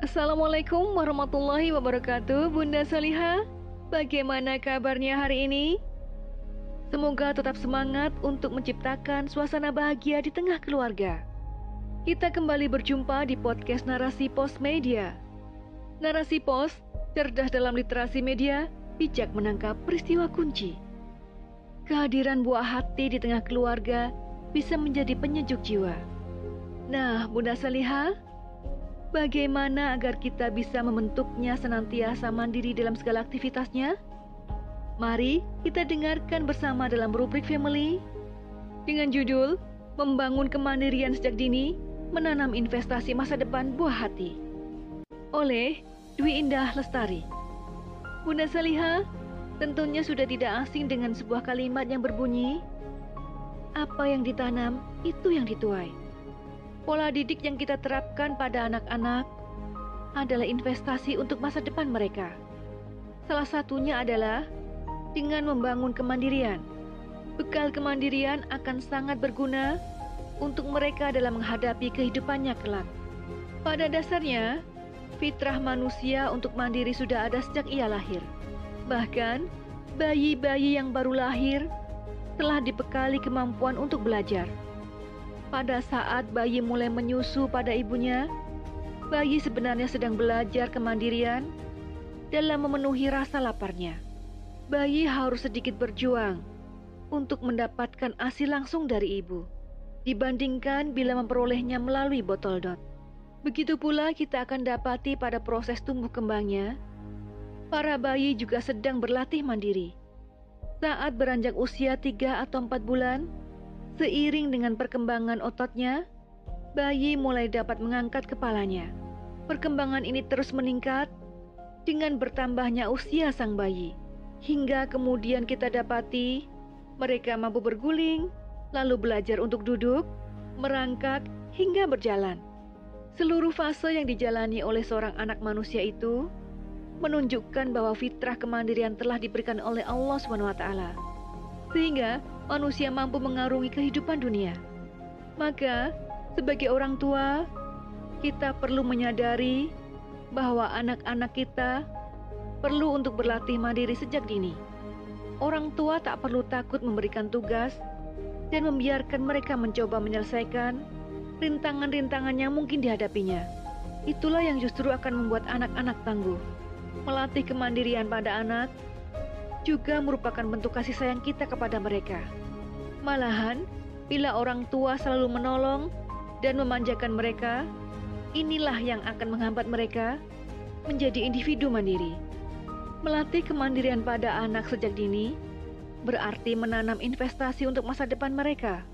Assalamualaikum warahmatullahi wabarakatuh Bunda Saliha. Bagaimana kabarnya hari ini? Semoga tetap semangat untuk menciptakan suasana bahagia di tengah keluarga. Kita kembali berjumpa di podcast Narasi Pos Media. Narasi Pos, cerdas dalam literasi media, bijak menangkap peristiwa kunci. Kehadiran buah hati di tengah keluarga bisa menjadi penyejuk jiwa. Nah, Bunda Saliha, Bagaimana agar kita bisa membentuknya senantiasa mandiri dalam segala aktivitasnya? Mari kita dengarkan bersama dalam rubrik Family dengan judul Membangun Kemandirian Sejak Dini, Menanam Investasi Masa Depan Buah Hati oleh Dwi Indah Lestari. Bunda Saliha tentunya sudah tidak asing dengan sebuah kalimat yang berbunyi, apa yang ditanam, itu yang dituai. Pola didik yang kita terapkan pada anak-anak adalah investasi untuk masa depan mereka. Salah satunya adalah dengan membangun kemandirian. Bekal kemandirian akan sangat berguna untuk mereka dalam menghadapi kehidupannya kelak. Pada dasarnya, fitrah manusia untuk mandiri sudah ada sejak ia lahir. Bahkan, bayi-bayi yang baru lahir telah dibekali kemampuan untuk belajar. Pada saat bayi mulai menyusu pada ibunya, bayi sebenarnya sedang belajar kemandirian dalam memenuhi rasa laparnya. Bayi harus sedikit berjuang untuk mendapatkan ASI langsung dari ibu, dibandingkan bila memperolehnya melalui botol dot. Begitu pula kita akan dapati pada proses tumbuh kembangnya, para bayi juga sedang berlatih mandiri. Saat beranjak usia 3 atau 4 bulan, Seiring dengan perkembangan ototnya, bayi mulai dapat mengangkat kepalanya. Perkembangan ini terus meningkat dengan bertambahnya usia sang bayi, hingga kemudian kita dapati mereka mampu berguling, lalu belajar untuk duduk, merangkak, hingga berjalan. Seluruh fase yang dijalani oleh seorang anak manusia itu menunjukkan bahwa fitrah kemandirian telah diberikan oleh Allah SWT. Sehingga manusia mampu mengarungi kehidupan dunia. Maka, sebagai orang tua, kita perlu menyadari bahwa anak-anak kita perlu untuk berlatih mandiri sejak dini. Orang tua tak perlu takut memberikan tugas dan membiarkan mereka mencoba menyelesaikan rintangan-rintangan yang mungkin dihadapinya. Itulah yang justru akan membuat anak-anak tangguh. Melatih kemandirian pada anak juga merupakan bentuk kasih sayang kita kepada mereka. Malahan, bila orang tua selalu menolong dan memanjakan mereka, inilah yang akan menghambat mereka menjadi individu mandiri. Melatih kemandirian pada anak sejak dini berarti menanam investasi untuk masa depan mereka.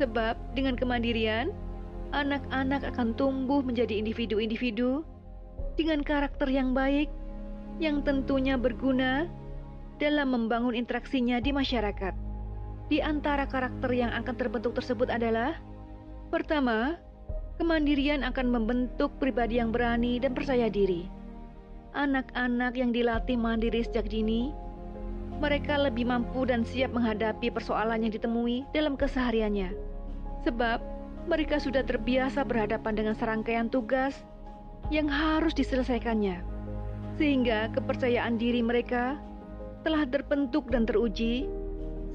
Sebab dengan kemandirian, anak-anak akan tumbuh menjadi individu-individu dengan karakter yang baik yang tentunya berguna dalam membangun interaksinya di masyarakat. Di antara karakter yang akan terbentuk tersebut adalah Pertama, kemandirian akan membentuk pribadi yang berani dan percaya diri. Anak-anak yang dilatih mandiri sejak dini, mereka lebih mampu dan siap menghadapi persoalan yang ditemui dalam kesehariannya. Sebab mereka sudah terbiasa berhadapan dengan serangkaian tugas yang harus diselesaikannya. Sehingga kepercayaan diri mereka telah terbentuk dan teruji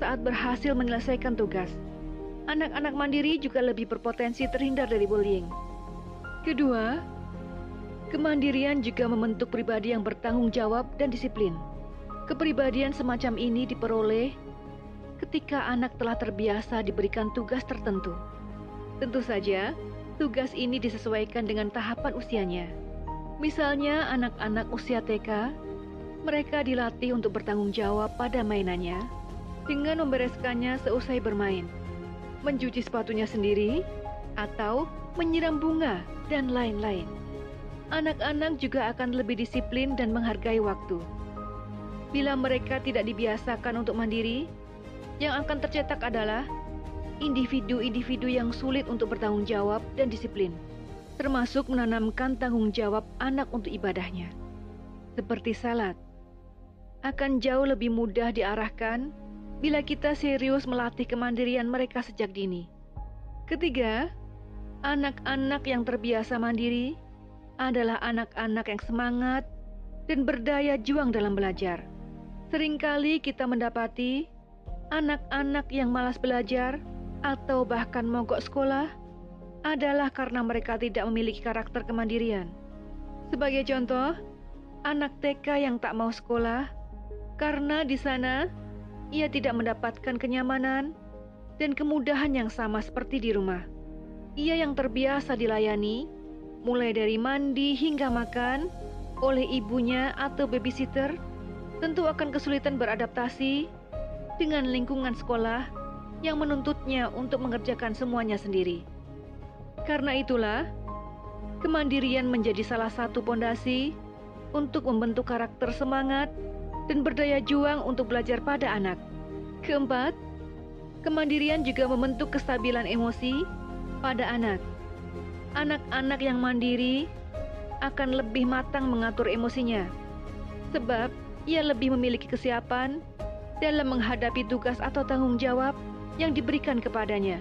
saat berhasil menyelesaikan tugas. Anak-anak mandiri juga lebih berpotensi terhindar dari bullying. Kedua, kemandirian juga membentuk pribadi yang bertanggung jawab dan disiplin. Kepribadian semacam ini diperoleh ketika anak telah terbiasa diberikan tugas tertentu. Tentu saja, tugas ini disesuaikan dengan tahapan usianya. Misalnya, anak-anak usia TK, mereka dilatih untuk bertanggung jawab pada mainannya dengan membereskannya seusai bermain, mencuci sepatunya sendiri, atau menyiram bunga, dan lain-lain. Anak-anak juga akan lebih disiplin dan menghargai waktu. Bila mereka tidak dibiasakan untuk mandiri, yang akan tercetak adalah individu-individu yang sulit untuk bertanggung jawab dan disiplin, termasuk menanamkan tanggung jawab anak untuk ibadahnya. Seperti salat, akan jauh lebih mudah diarahkan bila kita serius melatih kemandirian mereka sejak dini. Ketiga, anak-anak yang terbiasa mandiri adalah anak-anak yang semangat dan berdaya juang dalam belajar. Seringkali kita mendapati anak-anak yang malas belajar atau bahkan mogok sekolah adalah karena mereka tidak memiliki karakter kemandirian. Sebagai contoh, anak TK yang tak mau sekolah karena di sana ia tidak mendapatkan kenyamanan dan kemudahan yang sama seperti di rumah. Ia yang terbiasa dilayani, mulai dari mandi hingga makan, oleh ibunya atau babysitter, tentu akan kesulitan beradaptasi dengan lingkungan sekolah yang menuntutnya untuk mengerjakan semuanya sendiri. Karena itulah, Kemandirian menjadi salah satu pondasi untuk membentuk karakter semangat dan berdaya juang untuk belajar pada anak. Keempat, kemandirian juga membentuk kestabilan emosi pada anak. Anak-anak yang mandiri akan lebih matang mengatur emosinya, sebab ia lebih memiliki kesiapan dalam menghadapi tugas atau tanggung jawab yang diberikan kepadanya.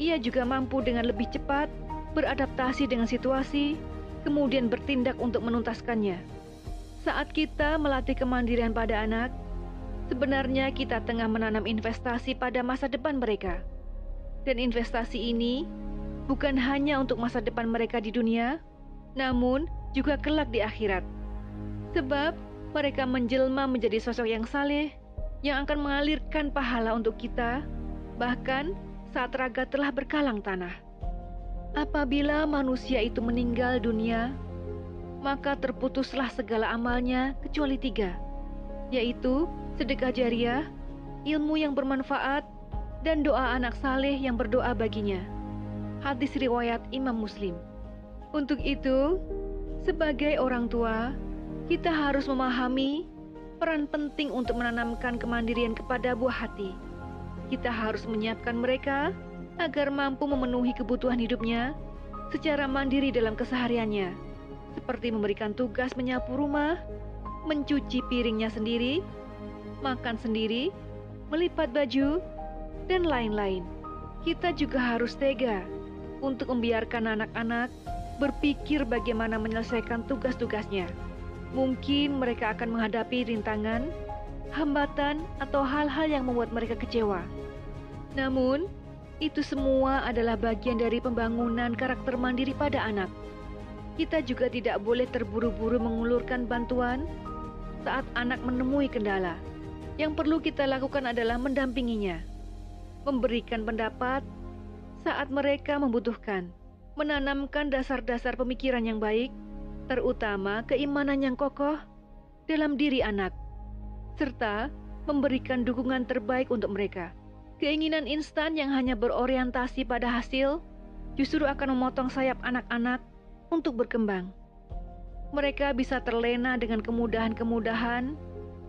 Ia juga mampu dengan lebih cepat beradaptasi dengan situasi, kemudian bertindak untuk menuntaskannya. Saat kita melatih kemandirian pada anak, sebenarnya kita tengah menanam investasi pada masa depan mereka. Dan investasi ini bukan hanya untuk masa depan mereka di dunia, namun juga kelak di akhirat. Sebab mereka menjelma menjadi sosok yang saleh, yang akan mengalirkan pahala untuk kita, bahkan saat raga telah berkalang tanah. Apabila manusia itu meninggal dunia, maka terputuslah segala amalnya kecuali tiga, yaitu sedekah jariah, ilmu yang bermanfaat, dan doa anak saleh yang berdoa baginya. Hadis riwayat Imam Muslim. Untuk itu, sebagai orang tua, kita harus memahami peran penting untuk menanamkan kemandirian kepada buah hati. Kita harus menyiapkan mereka agar mampu memenuhi kebutuhan hidupnya secara mandiri dalam kesehariannya, seperti memberikan tugas menyapu rumah, mencuci piringnya sendiri, makan sendiri, melipat baju, dan lain-lain. Kita juga harus tega untuk membiarkan anak-anak berpikir bagaimana menyelesaikan tugas-tugasnya. Mungkin mereka akan menghadapi rintangan, hambatan, atau hal-hal yang membuat mereka kecewa. Namun, itu semua adalah bagian dari pembangunan karakter mandiri pada anak. Kita juga tidak boleh terburu-buru mengulurkan bantuan saat anak menemui kendala. Yang perlu kita lakukan adalah mendampinginya, memberikan pendapat saat mereka membutuhkan, menanamkan dasar-dasar pemikiran yang baik, terutama keimanan yang kokoh dalam diri anak, serta memberikan dukungan terbaik untuk mereka. Keinginan instan yang hanya berorientasi pada hasil justru akan memotong sayap anak-anak untuk berkembang. Mereka bisa terlena dengan kemudahan-kemudahan,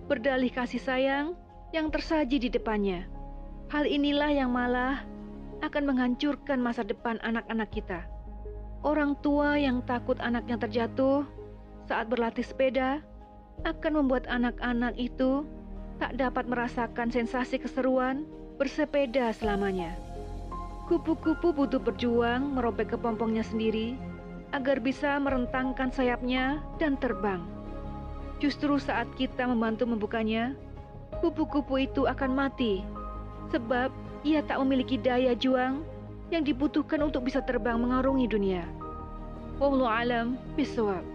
berdalih kasih sayang yang tersaji di depannya. Hal inilah yang malah akan menghancurkan masa depan anak-anak kita. Orang tua yang takut anaknya terjatuh saat berlatih sepeda akan membuat anak-anak itu tak dapat merasakan sensasi keseruan bersepeda selamanya. Kupu-kupu butuh berjuang merobek kepompongnya sendiri agar bisa merentangkan sayapnya dan terbang. Justru saat kita membantu membukanya, kupu-kupu itu akan mati sebab ia tak memiliki daya juang yang dibutuhkan untuk bisa terbang mengarungi dunia. Wallahu alam bisawab.